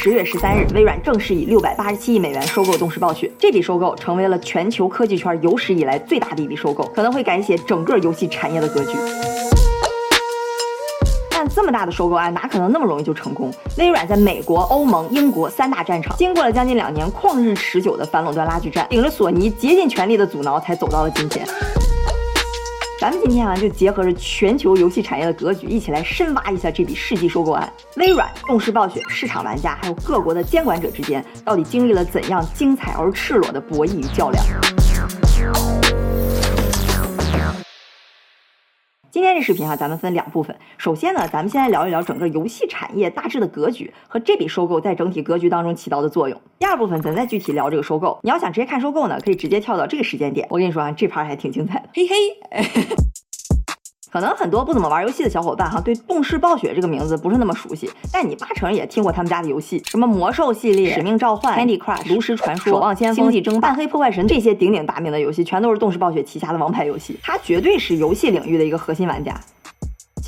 十月十三日，微软正式以六百八十七亿美元收购动视暴雪。这笔收购成为了全球科技圈有史以来最大的一笔收购，可能会改写整个游戏产业的格局。但这么大的收购案哪可能那么容易就成功？微软在美国、欧盟、英国三大战场，经过了将近两年旷日持久的反垄断拉锯战，顶着索尼竭尽全力的阻挠，才走到了今天。咱们今天啊，就结合着全球游戏产业的格局，一起来深挖一下这笔世纪收购案。微软、动视暴雪、市场玩家还有各国的监管者之间，到底经历了怎样精彩而赤裸的博弈与较量？今天这视频哈，咱们分两部分。首先呢，咱们先来聊一聊整个游戏产业大致的格局和这笔收购在整体格局当中起到的作用。第二部分，咱再具体聊这个收购。你要想直接看收购呢，可以直接跳到这个时间点。我跟你说啊，这盘还挺精彩的，嘿嘿。可能很多不怎么玩游戏的小伙伴哈，对动视暴雪这个名字不是那么熟悉，但你八成也听过他们家的游戏，什么魔兽系列、使命召唤、Candy Crush、炉石传说、守望先锋、星际争霸、暗黑破坏神这些鼎鼎大名的游戏，全都是动视暴雪旗下的王牌游戏，它绝对是游戏领域的一个核心玩家。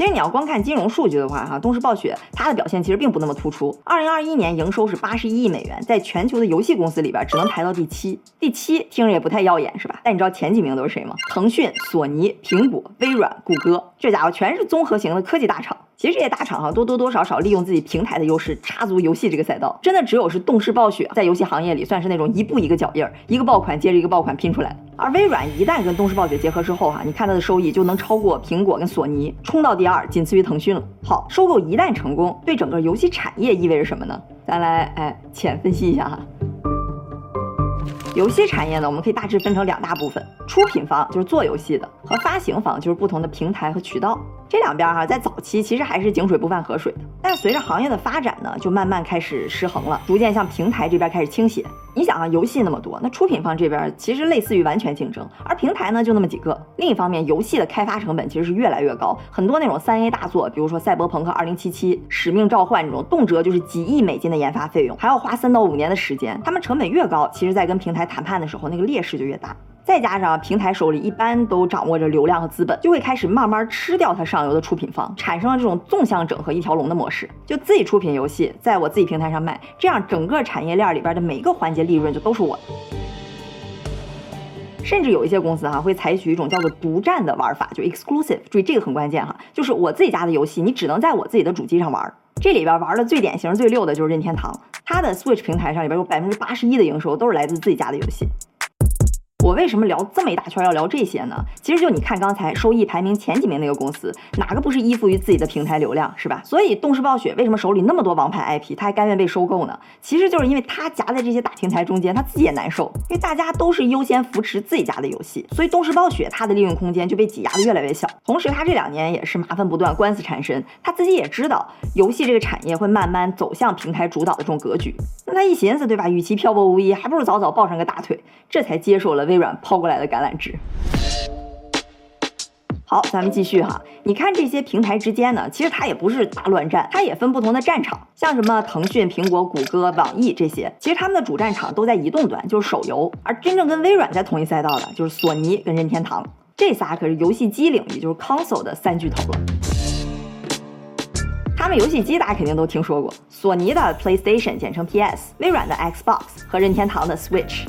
其实你要光看金融数据的话，哈，动视暴雪它的表现其实并不那么突出。二零二一年营收是八十一亿美元，在全球的游戏公司里边只能排到第七。第七听着也不太耀眼，是吧？但你知道前几名都是谁吗？腾讯、索尼、苹果、微软、谷歌，这家伙全是综合型的科技大厂。其实这些大厂哈，多多多少少利用自己平台的优势插足游戏这个赛道，真的只有是动视暴雪在游戏行业里算是那种一步一个脚印儿，一个爆款接着一个爆款拼出来的。而微软一旦跟动视暴雪结合之后哈，你看它的收益就能超过苹果跟索尼，冲到第二，二仅次于腾讯了。好，收购一旦成功，对整个游戏产业意味着什么呢？咱来哎浅分析一下哈。游戏产业呢，我们可以大致分成两大部分：出品方就是做游戏的，和发行方就是不同的平台和渠道。这两边哈，在早期其实还是井水不犯河水的，但随着行业的发展呢，就慢慢开始失衡了，逐渐向平台这边开始倾斜。你想啊，游戏那么多，那出品方这边其实类似于完全竞争，而平台呢就那么几个。另一方面，游戏的开发成本其实是越来越高，很多那种三 A 大作，比如说《赛博朋克2077》《使命召唤》这种，动辄就是几亿美金的研发费用，还要花三到五年的时间。他们成本越高，其实在跟平台谈判的时候，那个劣势就越大。再加上平台手里一般都掌握着流量和资本，就会开始慢慢吃掉它上游的出品方，产生了这种纵向整合一条龙的模式。就自己出品游戏，在我自己平台上卖，这样整个产业链里边的每个环节利润就都是我的。甚至有一些公司哈会采取一种叫做独占的玩法，就 exclusive，注意这个很关键哈，就是我自己家的游戏，你只能在我自己的主机上玩。这里边玩的最典型、最溜的就是任天堂，它的 Switch 平台上里边有百分之八十一的营收都是来自自己家的游戏。我为什么聊这么一大圈要聊这些呢？其实就你看刚才收益排名前几名那个公司，哪个不是依附于自己的平台流量，是吧？所以动视暴雪为什么手里那么多王牌 IP，他还甘愿被收购呢？其实就是因为他夹在这些大平台中间，他自己也难受，因为大家都是优先扶持自己家的游戏，所以动视暴雪它的利润空间就被挤压的越来越小。同时，他这两年也是麻烦不断，官司缠身，他自己也知道游戏这个产业会慢慢走向平台主导的这种格局。那他一寻思，对吧？与其漂泊无依，还不如早早抱上个大腿，这才接受了微软抛过来的橄榄枝。好，咱们继续哈。你看这些平台之间呢，其实它也不是大乱战，它也分不同的战场。像什么腾讯、苹果、谷歌、网易这些，其实他们的主战场都在移动端，就是手游。而真正跟微软在同一赛道的，就是索尼跟任天堂。这仨可是游戏机领域，就是 console 的三巨头了。他们游戏机大家肯定都听说过，索尼的 PlayStation 简称 PS，微软的 Xbox 和任天堂的 Switch。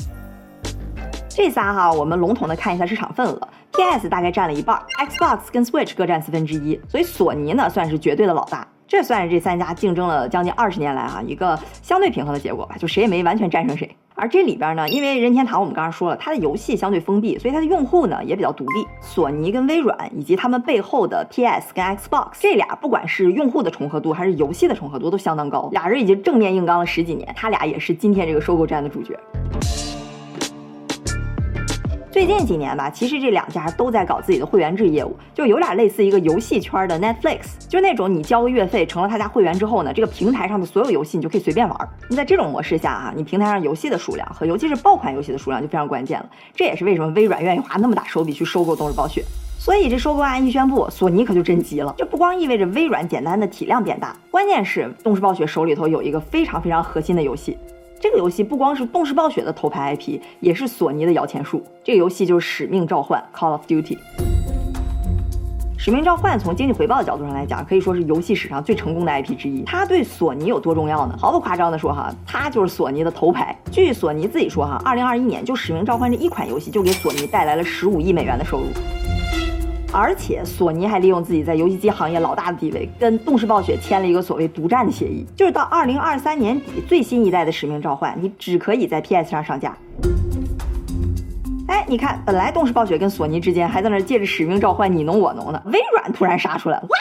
这仨哈，我们笼统的看一下市场份额，PS 大概占了一半，Xbox 跟 Switch 各占四分之一，所以索尼呢算是绝对的老大。这算是这三家竞争了将近二十年来啊一个相对平衡的结果吧，就谁也没完全战胜谁。而这里边呢，因为任天堂我们刚刚说了，它的游戏相对封闭，所以它的用户呢也比较独立。索尼跟微软以及他们背后的 PS 跟 Xbox 这俩，不管是用户的重合度还是游戏的重合度都相当高，俩人已经正面硬刚了十几年，他俩也是今天这个收购战的主角。最近几年吧，其实这两家都在搞自己的会员制业务，就有点类似一个游戏圈的 Netflix，就那种你交个月费成了他家会员之后呢，这个平台上的所有游戏你就可以随便玩。那在这种模式下啊，你平台上游戏的数量和尤其是爆款游戏的数量就非常关键了。这也是为什么微软愿意花那么大手笔去收购动视暴雪。所以这收购案一宣布，索尼可就真急了。这不光意味着微软简单的体量变大，关键是动视暴雪手里头有一个非常非常核心的游戏。这个游戏不光是动视暴雪的头牌 IP，也是索尼的摇钱树。这个游戏就是《使命召唤》（Call of Duty）。《使命召唤从经济回报的角度上来讲，可以说是游戏史上最成功的 IP 之一。它对索尼有多重要呢？毫不夸张的说哈，它就是索尼的头牌。据索尼自己说哈，二零二一年就使命召唤这一款游戏就给索尼带来了十五亿美元的收入。而且索尼还利用自己在游戏机行业老大的地位，跟动视暴雪签了一个所谓独占的协议，就是到二零二三年底，最新一代的使命召唤，你只可以在 PS 上上架。哎，你看，本来动视暴雪跟索尼之间还在那借着使命召唤你侬我侬呢，微软突然杀出来了。哇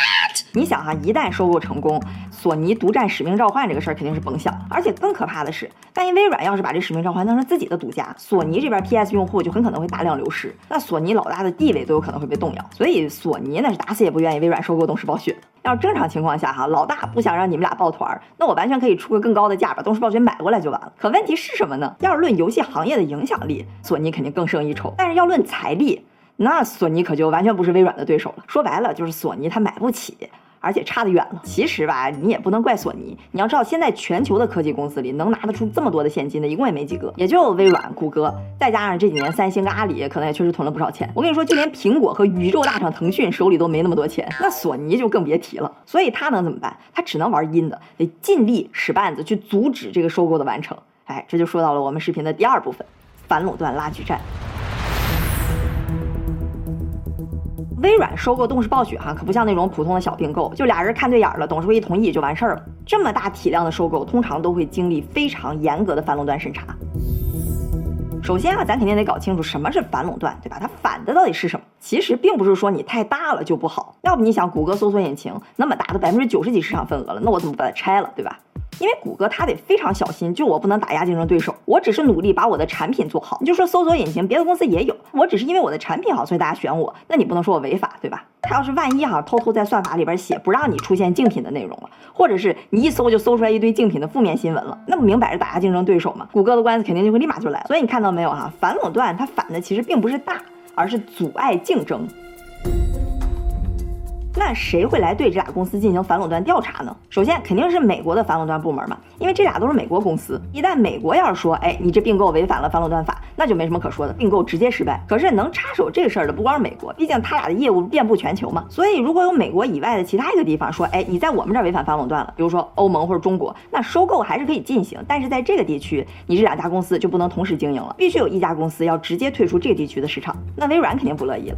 你想哈，一旦收购成功。索尼独占《使命召唤》这个事儿肯定是甭想，而且更可怕的是，万一微软要是把这《使命召唤》当成自己的独家，索尼这边 PS 用户就很可能会大量流失，那索尼老大的地位都有可能会被动摇。所以索尼那是打死也不愿意微软收购动视暴雪的。要正常情况下哈，老大不想让你们俩抱团，那我完全可以出个更高的价把动视暴雪买过来就完了。可问题是什么呢？要是论游戏行业的影响力，索尼肯定更胜一筹，但是要论财力，那索尼可就完全不是微软的对手了。说白了就是索尼它买不起。而且差得远了。其实吧，你也不能怪索尼。你要知道，现在全球的科技公司里能拿得出这么多的现金的，一共也没几个，也就微软、谷歌，再加上这几年三星跟、阿里，可能也确实囤了不少钱。我跟你说，就连苹果和宇宙大厂腾讯手里都没那么多钱，那索尼就更别提了。所以他能怎么办？他只能玩阴的，得尽力使绊子去阻止这个收购的完成。哎，这就说到了我们视频的第二部分，反垄断拉锯战。微软收购动视暴雪哈，可不像那种普通的小并购，就俩人看对眼了，董事会一同意就完事儿了。这么大体量的收购，通常都会经历非常严格的反垄断审查。首先啊，咱肯定得搞清楚什么是反垄断，对吧？它反的到底是什么？其实并不是说你太大了就不好，要不你想谷歌搜索引擎那么大的百分之九十几市场份额了，那我怎么把它拆了，对吧？因为谷歌它得非常小心，就我不能打压竞争对手，我只是努力把我的产品做好。你就说搜索引擎，别的公司也有，我只是因为我的产品好，所以大家选我，那你不能说我违法，对吧？他要是万一哈偷偷在算法里边写不让你出现竞品的内容了，或者是你一搜就搜出来一堆竞品的负面新闻了，那不明摆着打压竞争对手吗？谷歌的官司肯定就会立马就来。所以你看到没有哈，反垄断它反的其实并不是大，而是阻碍竞争。那谁会来对这俩公司进行反垄断调查呢？首先肯定是美国的反垄断部门嘛，因为这俩都是美国公司。一旦美国要是说，哎，你这并购违反了反垄断法，那就没什么可说的，并购直接失败。可是能插手这事儿的不光是美国，毕竟他俩的业务遍布全球嘛。所以如果有美国以外的其他一个地方说，哎，你在我们这儿违反反垄断了，比如说欧盟或者中国，那收购还是可以进行，但是在这个地区，你这两家公司就不能同时经营了，必须有一家公司要直接退出这个地区的市场。那微软肯定不乐意了。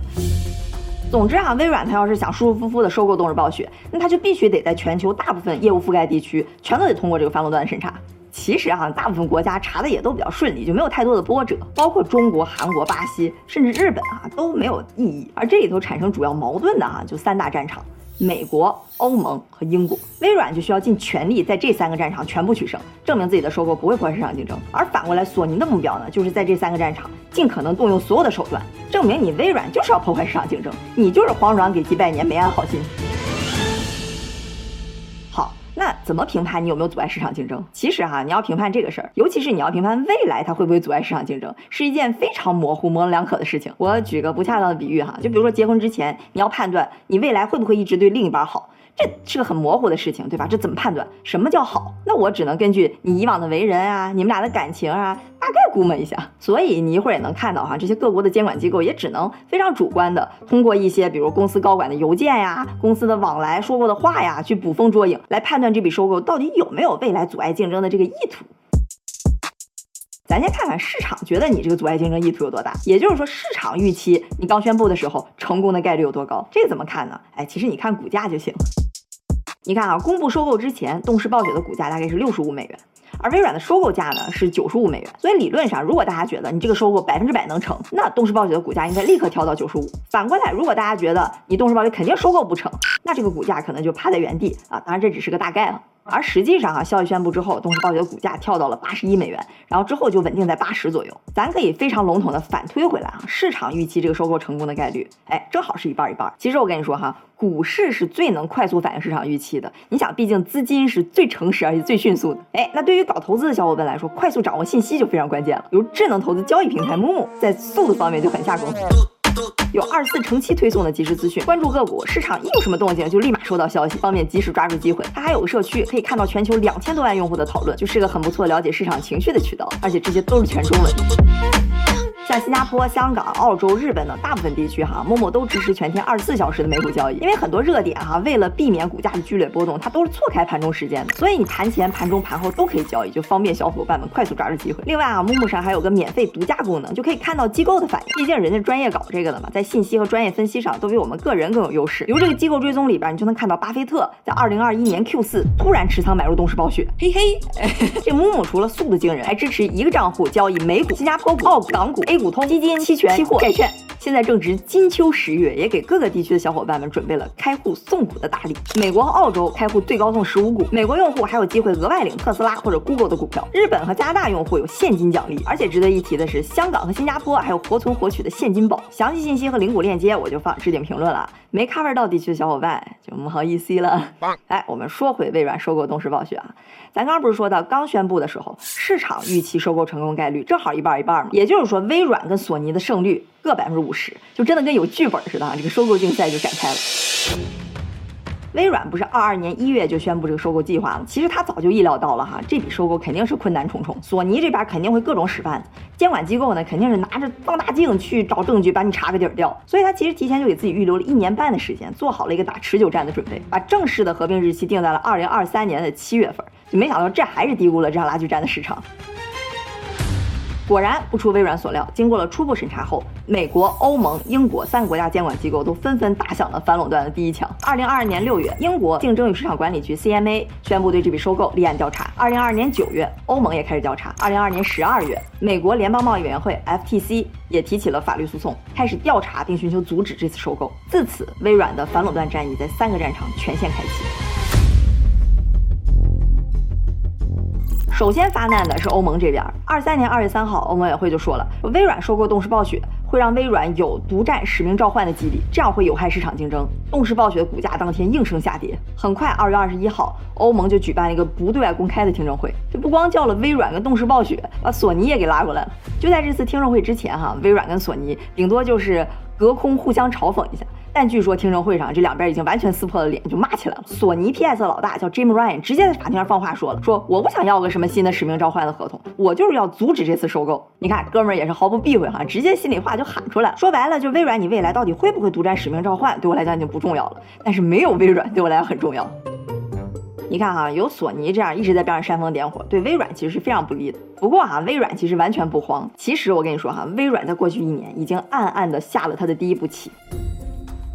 总之啊，微软它要是想舒舒服服的收购动视暴雪，那它就必须得在全球大部分业务覆盖地区全都得通过这个反垄断审查。其实啊，大部分国家查的也都比较顺利，就没有太多的波折，包括中国、韩国、巴西，甚至日本啊都没有异议。而这里头产生主要矛盾的啊，就三大战场。美国、欧盟和英国，微软就需要尽全力在这三个战场全部取胜，证明自己的收购不会破坏市场竞争。而反过来，索尼的目标呢，就是在这三个战场尽可能动用所有的手段，证明你微软就是要破坏市场竞争，你就是黄软给几百年，没安好心。怎么评判你有没有阻碍市场竞争？其实哈，你要评判这个事儿，尤其是你要评判未来它会不会阻碍市场竞争，是一件非常模糊、模棱两可的事情。我举个不恰当的比喻哈，就比如说结婚之前，你要判断你未来会不会一直对另一半好。这是个很模糊的事情，对吧？这怎么判断什么叫好？那我只能根据你以往的为人啊，你们俩的感情啊，大概估摸一下。所以你一会儿也能看到哈，这些各国的监管机构也只能非常主观的通过一些，比如公司高管的邮件呀、公司的往来说过的话呀，去捕风捉影，来判断这笔收购到底有没有未来阻碍竞争的这个意图。咱先看看市场觉得你这个阻碍竞争意图有多大，也就是说市场预期你刚宣布的时候成功的概率有多高？这怎么看呢？哎，其实你看股价就行。你看啊，公布收购之前，动视暴雪的股价大概是六十五美元，而微软的收购价呢是九十五美元。所以理论上，如果大家觉得你这个收购百分之百能成，那动视暴雪的股价应该立刻跳到九十五。反过来，如果大家觉得你动视暴雪肯定收购不成，那这个股价可能就趴在原地啊。当然这只是个大概了。而实际上啊，消息宣布之后，动视暴雪的股价跳到了八十一美元，然后之后就稳定在八十左右。咱可以非常笼统的反推回来啊，市场预期这个收购成功的概率，哎，正好是一半一半。其实我跟你说哈，股市是最能快速反映市场预期的。你想，毕竟资金是最诚实而且最迅速的。哎，那对于搞投资的小伙伴来说，快速掌握信息就非常关键了。比如智能投资交易平台木木在速度方面就很下功夫。有二十四乘七推送的即时资讯，关注个股市场一有什么动静就立马收到消息，方便及时抓住机会。它还有个社区，可以看到全球两千多万用户的讨论，就是个很不错了解市场情绪的渠道。而且这些都是全中文。像新加坡、香港、澳洲、日本等大部分地区哈，陌陌都支持全天二十四小时的美股交易。因为很多热点哈，为了避免股价的剧烈波动，它都是错开盘中时间的，所以你盘前、盘中、盘后都可以交易，就方便小伙伴们快速抓住机会。另外啊，陌陌上还有个免费独家功能，就可以看到机构的反应。毕竟人家专业搞这个的嘛，在信息和专业分析上都比我们个人更有优势。比如这个机构追踪里边，你就能看到巴菲特在二零二一年 Q 四突然持仓买入动视暴雪，嘿嘿。这陌陌除了速度惊人，还支持一个账户交易美股、新加坡股、澳股、港股、A 股通、基金、期权、期货、债券。现在正值金秋十月，也给各个地区的小伙伴们准备了开户送股的大礼。美国和澳洲开户最高送十五股，美国用户还有机会额外领特斯拉或者 Google 的股票。日本和加拿大用户有现金奖励，而且值得一提的是，香港和新加坡还有活存活取的现金宝。详细信息和领股链接我就放置顶评论了，没 cover 到地区的小伙伴就不好意思了。哎，我们说回微软收购东视暴雪啊，咱刚刚不是说到刚宣布的时候，市场预期收购成功概率正好一半一半嘛，也就是说微软软跟索尼的胜率。各百分之五十，就真的跟有剧本似的啊！这个收购竞赛就展开了。微软不是二二年一月就宣布这个收购计划了？其实他早就意料到了哈，这笔收购肯定是困难重重。索尼这边肯定会各种使绊，监管机构呢肯定是拿着放大镜去找证据，把你查个底儿掉。所以他其实提前就给自己预留了一年半的时间，做好了一个打持久战的准备，把正式的合并日期定在了二零二三年的七月份。就没想到这还是低估了这场拉锯战的市场。果然不出微软所料，经过了初步审查后，美国、欧盟、英国三个国家监管机构都纷纷打响了反垄断的第一枪。二零二二年六月，英国竞争与市场管理局 CMA 宣布对这笔收购立案调查。二零二二年九月，欧盟也开始调查。二零二二年十二月，美国联邦贸易委员会 FTC 也提起了法律诉讼，开始调查并寻求阻止这次收购。自此，微软的反垄断战役在三个战场全线开启。首先发难的是欧盟这边。二三年二月三号，欧盟委员会就说了，微软收购动视暴雪会让微软有独占使命召唤的几率，这样会有害市场竞争。动视暴雪的股价当天应声下跌。很快，二月二十一号，欧盟就举办了一个不对外公开的听证会，就不光叫了微软跟动视暴雪，把索尼也给拉过来了。就在这次听证会之前，哈，微软跟索尼顶多就是隔空互相嘲讽一下。但据说听证会上，这两边已经完全撕破了脸，就骂起来了。索尼 PS 老大叫 Jim Ryan，直接在法庭上放话说了：“说我不想要个什么新的使命召唤的合同，我就是要阻止这次收购。”你看，哥们儿也是毫不避讳哈，直接心里话就喊出来。说白了，就微软，你未来到底会不会独占使命召唤，对我来讲已经不重要了。但是没有微软，对我来讲很重要。你看哈，有索尼这样一直在边上煽风点火，对微软其实是非常不利的。不过哈，微软其实完全不慌。其实我跟你说哈，微软在过去一年已经暗暗的下了他的第一步棋。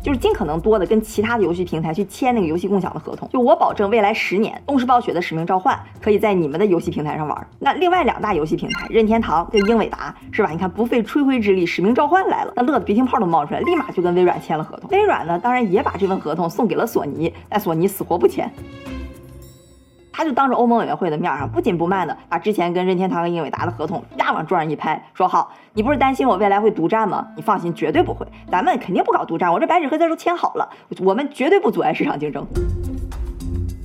就是尽可能多的跟其他的游戏平台去签那个游戏共享的合同，就我保证未来十年，东视暴雪的使命召唤可以在你们的游戏平台上玩。那另外两大游戏平台任天堂跟英伟达是吧？你看不费吹灰之力，使命召唤来了，那乐的鼻涕泡都冒出来，立马就跟微软签了合同。微软呢，当然也把这份合同送给了索尼，但索尼死活不签。他就当着欧盟委员会的面儿上，不紧不慢的把之前跟任天堂和英伟达的合同呀往桌上一拍，说好，你不是担心我未来会独占吗？你放心，绝对不会，咱们肯定不搞独占，我这白纸黑字都签好了，我们绝对不阻碍市场竞争。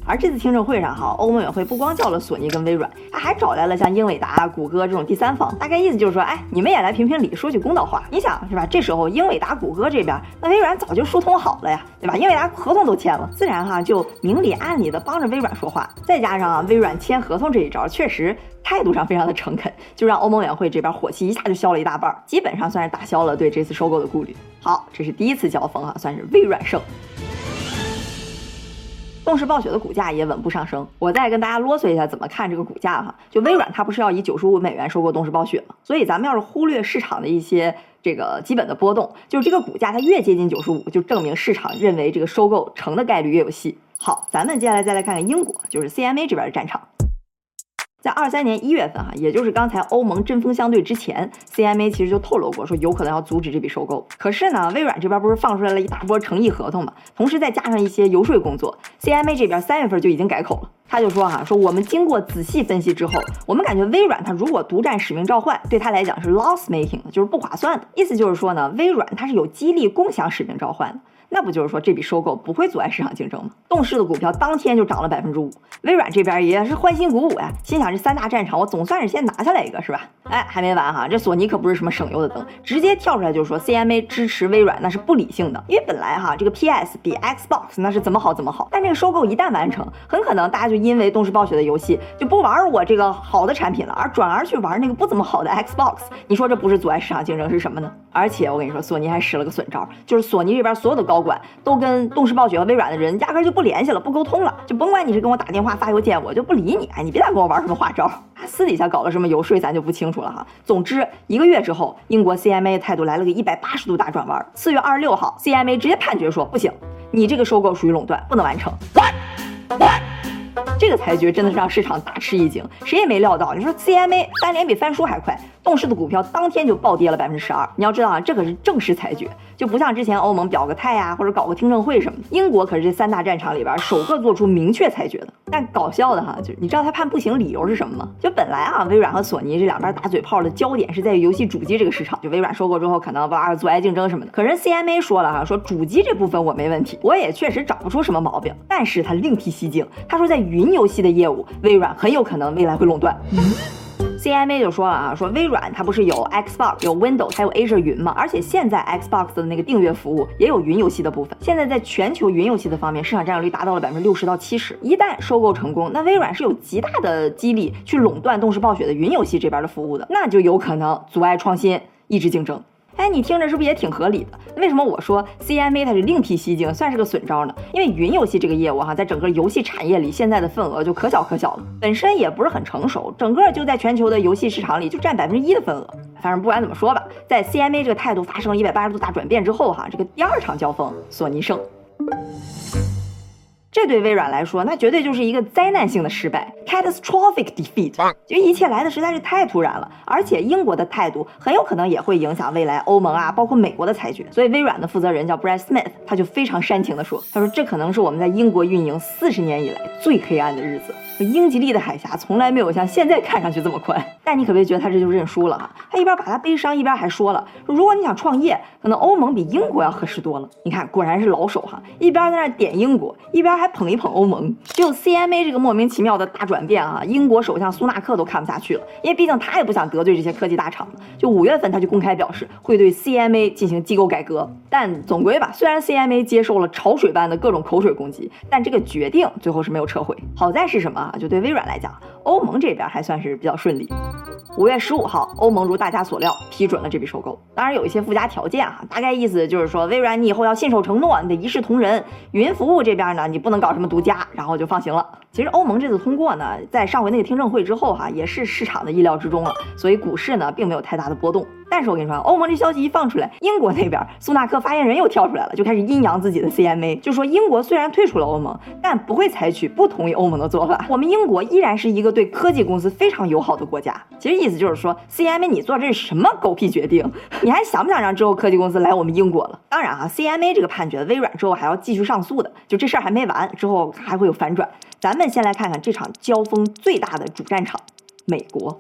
而这次听证会上，哈，欧盟委员会不光叫了索尼跟微软，他还找来了像英伟达、谷歌这种第三方，大概意思就是说，哎，你们也来评评理，说句公道话。你想是吧？这时候英伟达、谷歌这边，那微软早就疏通好了呀，对吧？英伟达合同都签了，自然哈就明里暗里的帮着微软说话。再加上啊，微软签合同这一招，确实态度上非常的诚恳，就让欧盟委员会这边火气一下就消了一大半，基本上算是打消了对这次收购的顾虑。好，这是第一次交锋啊，算是微软胜。动视暴雪的股价也稳步上升。我再跟大家啰嗦一下怎么看这个股价哈。就微软它不是要以九十五美元收购动视暴雪吗？所以咱们要是忽略市场的一些这个基本的波动，就是这个股价它越接近九十五，就证明市场认为这个收购成的概率越有戏。好，咱们接下来再来看看英国，就是 CMA 这边的战场。在二三年一月份，哈，也就是刚才欧盟针锋相对之前，CMA 其实就透露过，说有可能要阻止这笔收购。可是呢，微软这边不是放出来了一大波诚意合同嘛，同时再加上一些游说工作，CMA 这边三月份就已经改口了，他就说哈，说我们经过仔细分析之后，我们感觉微软它如果独占使命召唤，对他来讲是 loss making，就是不划算的。意思就是说呢，微软它是有激励共享使命召唤的。那不就是说这笔收购不会阻碍市场竞争吗？动视的股票当天就涨了百分之五，微软这边也是欢欣鼓舞呀，心想这三大战场我总算是先拿下来一个，是吧？哎，还没完哈，这索尼可不是什么省油的灯，直接跳出来就说 CMA 支持微软那是不理性的，因为本来哈这个 PS 比 Xbox 那是怎么好怎么好，但这个收购一旦完成，很可能大家就因为动视暴雪的游戏就不玩我这个好的产品了，而转而去玩那个不怎么好的 Xbox，你说这不是阻碍市场竞争是什么呢？而且我跟你说，索尼还使了个损招，就是索尼这边所有的高管都跟动视暴雪和微软的人压根就不联系了，不沟通了，就甭管你是跟我打电话发邮件，我就不理你，哎，你别再跟我玩什么花招，私底下搞了什么游说，咱就不清楚了哈。总之，一个月之后，英国 CMA 态度来了个一百八十度大转弯。四月二十六号，CMA 直接判决说，不行，你这个收购属于垄断，不能完成。这个裁决真的是让市场大吃一惊，谁也没料到。你说 CMA 翻脸比翻书还快。动视的股票当天就暴跌了百分之十二。你要知道啊，这可是正式裁决，就不像之前欧盟表个态呀，或者搞个听证会什么的。英国可是这三大战场里边首个做出明确裁决的。但搞笑的哈，就是你知道他判不行理由是什么吗？就本来啊，微软和索尼这两边打嘴炮的焦点是在于游戏主机这个市场，就微软收购之后可能玩阻碍竞争什么的。可人 CMA 说了哈，说主机这部分我没问题，我也确实找不出什么毛病。但是他另辟蹊径，他说在云游戏的业务，微软很有可能未来会垄断。CMA 就说了啊，说微软它不是有 Xbox、有 Windows 还有 Azure 云吗？而且现在 Xbox 的那个订阅服务也有云游戏的部分。现在在全球云游戏的方面，市场占有率达到了百分之六十到七十。一旦收购成功，那微软是有极大的激励去垄断动视暴雪的云游戏这边的服务的，那就有可能阻碍创新，抑制竞争。哎，你听着是不是也挺合理的？为什么我说 CMA 它是另辟蹊径，算是个损招呢？因为云游戏这个业务哈，在整个游戏产业里，现在的份额就可小可小了，本身也不是很成熟，整个就在全球的游戏市场里就占百分之一的份额。反正不管怎么说吧，在 CMA 这个态度发生了一百八十度大转变之后哈，这个第二场交锋，索尼胜。这对微软来说，那绝对就是一个灾难性的失败，catastrophic defeat。因为一切来的实在是太突然了，而且英国的态度很有可能也会影响未来欧盟啊，包括美国的裁决。所以微软的负责人叫 Brad Smith，他就非常煽情的说：“他说这可能是我们在英国运营四十年以来最黑暗的日子。英吉利的海峡从来没有像现在看上去这么宽。”但你可别觉得他这就认输了哈，他一边把他悲伤，一边还说了：“如果你想创业，可能欧盟比英国要合适多了。”你看，果然是老手哈，一边在那点英国，一边还。捧一捧欧盟，就 CMA 这个莫名其妙的大转变啊，英国首相苏纳克都看不下去了，因为毕竟他也不想得罪这些科技大厂。就五月份他就公开表示会对 CMA 进行机构改革，但总归吧，虽然 CMA 接受了潮水般的各种口水攻击，但这个决定最后是没有撤回。好在是什么啊？就对微软来讲，欧盟这边还算是比较顺利。五月十五号，欧盟如大家所料批准了这笔收购，当然有一些附加条件哈，大概意思就是说，微软你以后要信守承诺，你得一视同仁。云服务这边呢，你不能搞什么独家，然后就放行了。其实欧盟这次通过呢，在上回那个听证会之后哈，也是市场的意料之中了，所以股市呢并没有太大的波动。但是我跟你说，欧盟这消息一放出来，英国那边苏纳克发言人又跳出来了，就开始阴阳自己的 CMA，就说英国虽然退出了欧盟，但不会采取不同意欧盟的做法。我们英国依然是一个对科技公司非常友好的国家。其实意思就是说，CMA 你做这是什么狗屁决定？你还想不想让之后科技公司来我们英国了？当然哈，CMA 这个判决，微软之后还要继续上诉的，就这事儿还没完，之后还会有反转。咱们先来看看这场交锋最大的主战场——美国。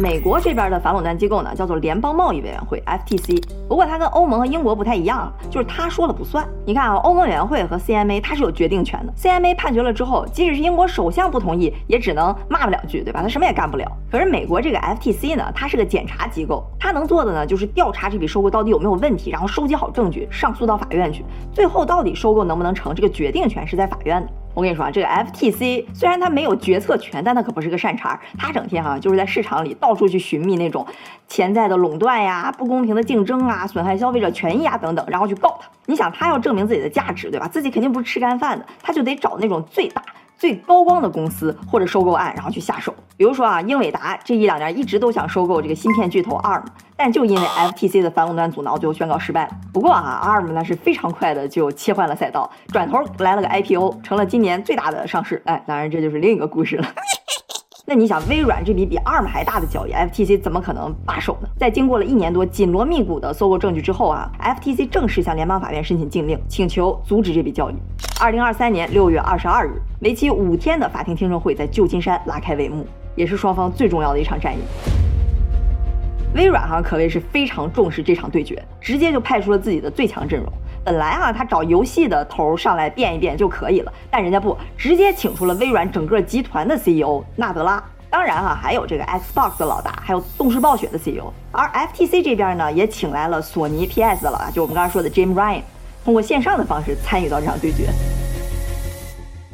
美国这边的反垄断机构呢，叫做联邦贸易委员会 （FTC）。不过它跟欧盟和英国不太一样，就是他说了不算。你看啊，欧盟委员会和 CMA 它是有决定权的。CMA 判决了之后，即使是英国首相不同意，也只能骂不两句，对吧？他什么也干不了。可是美国这个 FTC 呢，它是个检查机构，它能做的呢，就是调查这笔收购到底有没有问题，然后收集好证据，上诉到法院去。最后到底收购能不能成，这个决定权是在法院的。我跟你说啊，这个 FTC 虽然它没有决策权，但它可不是个善茬儿。它整天哈就是在市场里到处去寻觅那种潜在的垄断呀、不公平的竞争啊、损害消费者权益啊等等，然后去告他。你想他要证明自己的价值，对吧？自己肯定不是吃干饭的，他就得找那种最大。最高光的公司或者收购案，然后去下手。比如说啊，英伟达这一两年一直都想收购这个芯片巨头 ARM，但就因为 FTC 的反垄断阻挠，最后宣告失败了。不过啊，ARM 呢是非常快的就切换了赛道，转头来了个 IPO，成了今年最大的上市。哎，当然这就是另一个故事了。那你想，微软这笔比 ARM 还大的交易，FTC 怎么可能罢手呢？在经过了一年多紧锣密鼓的搜购证据之后啊，FTC 正式向联邦法院申请禁令，请求阻止这笔交易。二零二三年六月二十二日，为期五天的法庭听证会在旧金山拉开帷幕，也是双方最重要的一场战役。微软哈可谓是非常重视这场对决，直接就派出了自己的最强阵容。本来啊，他找游戏的头上来变一变就可以了，但人家不，直接请出了微软整个集团的 CEO 纳德拉。当然哈，还有这个 Xbox 的老大，还有动视暴雪的 CEO。而 FTC 这边呢，也请来了索尼 PS 的老大，就我们刚才说的 Jim Ryan，通过线上的方式参与到这场对决。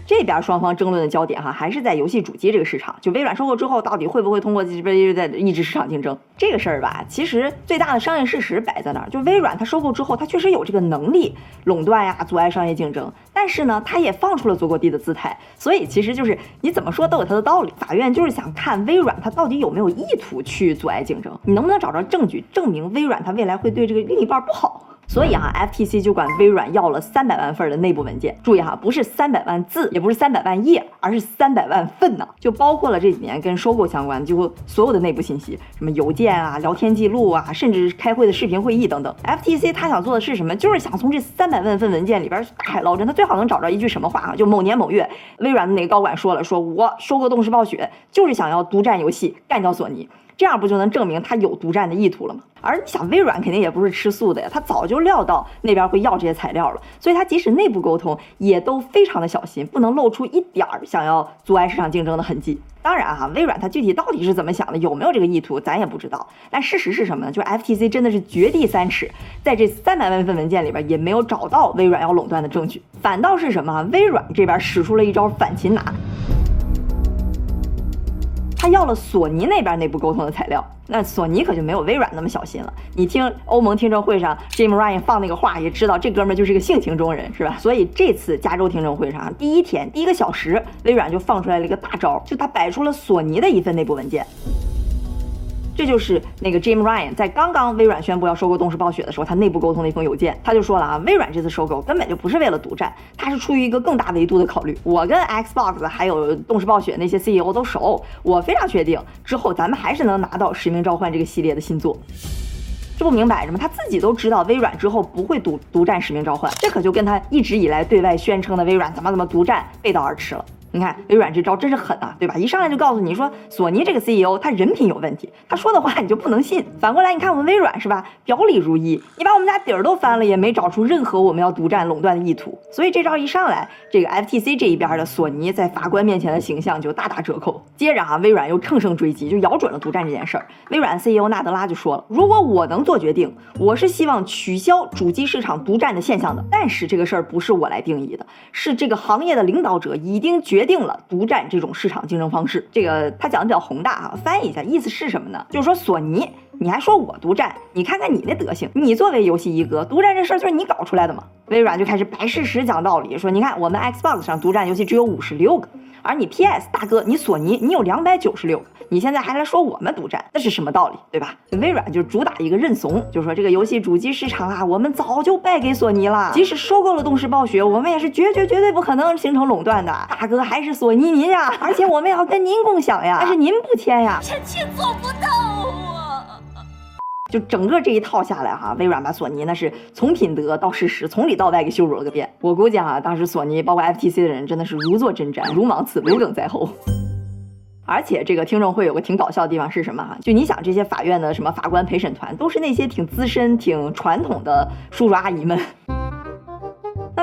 这边双方争论的焦点哈，还是在游戏主机这个市场。就微软收购之后，到底会不会通过这边在抑制市场竞争这个事儿吧？其实最大的商业事实摆在那儿，就微软它收购之后，它确实有这个能力垄断呀，阻碍商业竞争。但是呢，它也放出了足够低的姿态。所以其实就是你怎么说都有它的道理。法院就是想看微软它到底有没有意图去阻碍竞争，你能不能找着证据证明微软它未来会对这个另一半不好？所以哈，FTC 就管微软要了三百万份的内部文件。注意哈，不是三百万字，也不是三百万页，而是三百万份呢，就包括了这几年跟收购相关几乎所有的内部信息，什么邮件啊、聊天记录啊，甚至开会的视频会议等等。FTC 他想做的是什么？就是想从这三百万份文件里边大海捞针。他最好能找着一句什么话啊？就某年某月，微软的哪个高管说了，说我收购动视暴雪就是想要独占游戏，干掉索尼。这样不就能证明他有独占的意图了吗？而你想，微软肯定也不是吃素的呀，他早就料到那边会要这些材料了，所以他即使内部沟通也都非常的小心，不能露出一点儿想要阻碍市场竞争的痕迹。当然哈，微软它具体到底是怎么想的，有没有这个意图，咱也不知道。但事实是什么呢？就是 FTC 真的是掘地三尺，在这三百万份文件里边也没有找到微软要垄断的证据，反倒是什么？微软这边使出了一招反擒拿。他要了索尼那边内部沟通的材料，那索尼可就没有微软那么小心了。你听欧盟听证会上，Jim Ryan 放那个话，也知道这哥们就是个性情中人，是吧？所以这次加州听证会上，第一天第一个小时，微软就放出来了一个大招，就他摆出了索尼的一份内部文件。这就是那个 Jim Ryan 在刚刚微软宣布要收购动视暴雪的时候，他内部沟通的一封邮件。他就说了啊，微软这次收购根本就不是为了独占，他是出于一个更大维度的考虑。我跟 Xbox 还有动视暴雪那些 CEO 都熟，我非常确定之后咱们还是能拿到《使命召唤》这个系列的新作。这不明摆着吗？他自己都知道微软之后不会独独占《使命召唤》，这可就跟他一直以来对外宣称的微软怎么怎么独占背道而驰了。你看微软这招真是狠啊，对吧？一上来就告诉你说索尼这个 CEO 他人品有问题，他说的话你就不能信。反过来你看我们微软是吧，表里如一，你把我们家底儿都翻了，也没找出任何我们要独占垄断的意图。所以这招一上来，这个 FTC 这一边的索尼在法官面前的形象就大打折扣。接着哈，微软又乘胜追击，就咬准了独占这件事儿。微软 CEO 纳德拉就说了，如果我能做决定，我是希望取消主机市场独占的现象的。但是这个事儿不是我来定义的，是这个行业的领导者已经决定了独占。这种市场竞争方式，这个他讲的比较宏大啊，翻译一下意思是什么呢？就是说索尼，你还说我独占，你看看你那德行，你作为游戏一哥，独占这事儿就是你搞出来的嘛？微软就开始摆事实讲道理，说你看我们 Xbox 上独占游戏只有五十六个。而你 PS 大哥，你索尼你有两百九十六个，你现在还来说我们独占，那是什么道理，对吧？微软就主打一个认怂，就说这个游戏主机市场啊，我们早就败给索尼了。即使收购了动视暴雪，我们也是绝绝绝对不可能形成垄断的。大哥还是索尼您呀，而且我们要跟您共享呀，但是您不签呀，臣妾做不到啊。就整个这一套下来哈，微软把索尼那是从品德到事实，从里到外给羞辱了个遍。我估计哈，当时索尼包括 FTC 的人真的是如坐针毡，如芒刺，刘梗在喉。而且这个听证会有个挺搞笑的地方是什么哈？就你想这些法院的什么法官陪审团，都是那些挺资深、挺传统的叔叔阿姨们。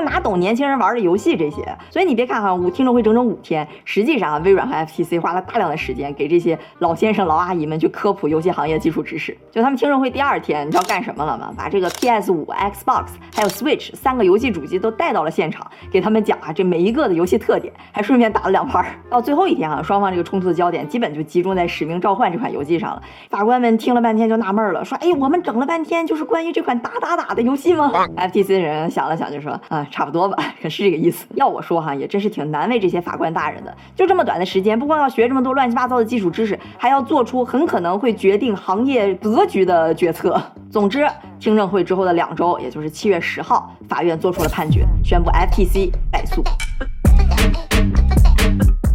那哪懂年轻人玩的游戏这些？所以你别看哈，五听证会整整五天，实际上啊，微软和 FTC 花了大量的时间给这些老先生老阿姨们去科普游戏行业基础知识。就他们听证会第二天，你知道干什么了吗？把这个 PS 五、Xbox 还有 Switch 三个游戏主机都带到了现场，给他们讲啊这每一个的游戏特点，还顺便打了两盘。到最后一天啊，双方这个冲突的焦点基本就集中在《使命召唤》这款游戏上了。法官们听了半天就纳闷了，说：“哎，我们整了半天就是关于这款打打打的游戏吗？”FTC 的人想了想就说：“啊。”差不多吧，可是这个意思。要我说哈，也真是挺难为这些法官大人的。就这么短的时间，不光要学这么多乱七八糟的基础知识，还要做出很可能会决定行业格局的决策。总之，听证会之后的两周，也就是七月十号，法院做出了判决，宣布 FTC 败诉。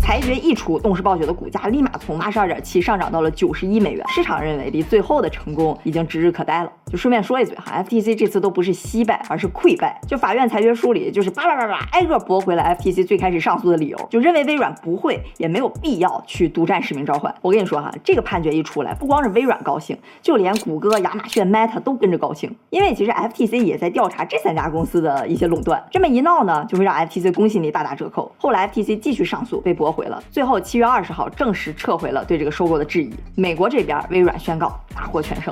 裁决一出，动视暴雪的股价立马从八十二点七上涨到了九十一美元。市场认为离最后的成功已经指日可待了。就顺便说一嘴哈，FTC 这次都不是惜败，而是溃败。就法院裁决书里就是叭叭叭叭挨个驳回了 FTC 最开始上诉的理由，就认为微软不会也没有必要去独占使命召唤。我跟你说哈，这个判决一出来，不光是微软高兴，就连谷歌、亚马逊、Meta 都跟着高兴，因为其实 FTC 也在调查这三家公司的一些垄断。这么一闹呢，就会让 FTC 公信力大打折扣。后来 FTC 继续上诉，被驳回了。最后七月二十号正式撤回了对这个收购的质疑。美国这边微软宣告大获全胜。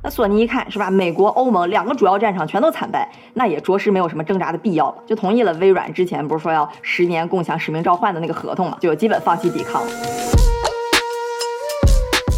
那索尼一看是吧，美国、欧盟两个主要战场全都惨败，那也着实没有什么挣扎的必要了，就同意了微软之前不是说要十年共享使命召唤的那个合同嘛，就基本放弃抵抗了。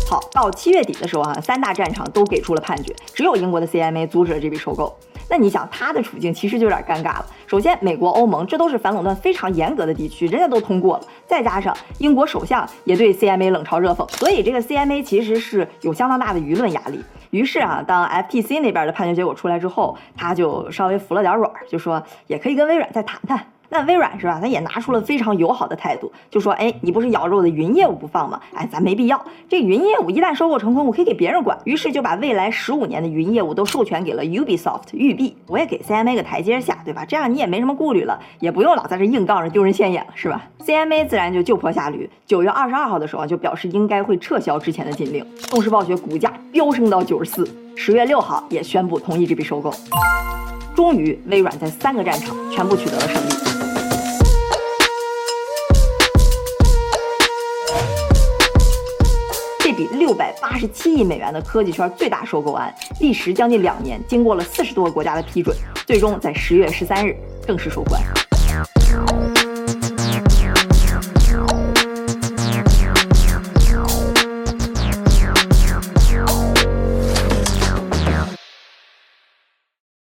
好，到七月底的时候哈，三大战场都给出了判决，只有英国的 CMA 阻止了这笔收购。那你想，他的处境其实就有点尴尬了。首先，美国、欧盟这都是反垄断非常严格的地区，人家都通过了，再加上英国首相也对 CMA 冷嘲热讽，所以这个 CMA 其实是有相当大的舆论压力。于是啊，当 FTC 那边的判决结果出来之后，他就稍微服了点软，就说也可以跟微软再谈谈。那微软是吧？他也拿出了非常友好的态度，就说：“哎，你不是咬着我的云业务不放吗？哎，咱没必要。这云业务一旦收购成功，我可以给别人管。于是就把未来十五年的云业务都授权给了 Ubisoft 育碧。我也给 CMA 个台阶下，对吧？这样你也没什么顾虑了，也不用老在这硬杠着丢人现眼了，是吧？CMA 自然就就坡下驴。九月二十二号的时候就表示应该会撤销之前的禁令。动视暴雪股价飙升到九十四，十月六号也宣布同意这笔收购。终于，微软在三个战场全部取得了胜利。”比六百八十七亿美元的科技圈最大收购案历时将近两年经过了四十多个国家的批准最终在十月十三日正式收官。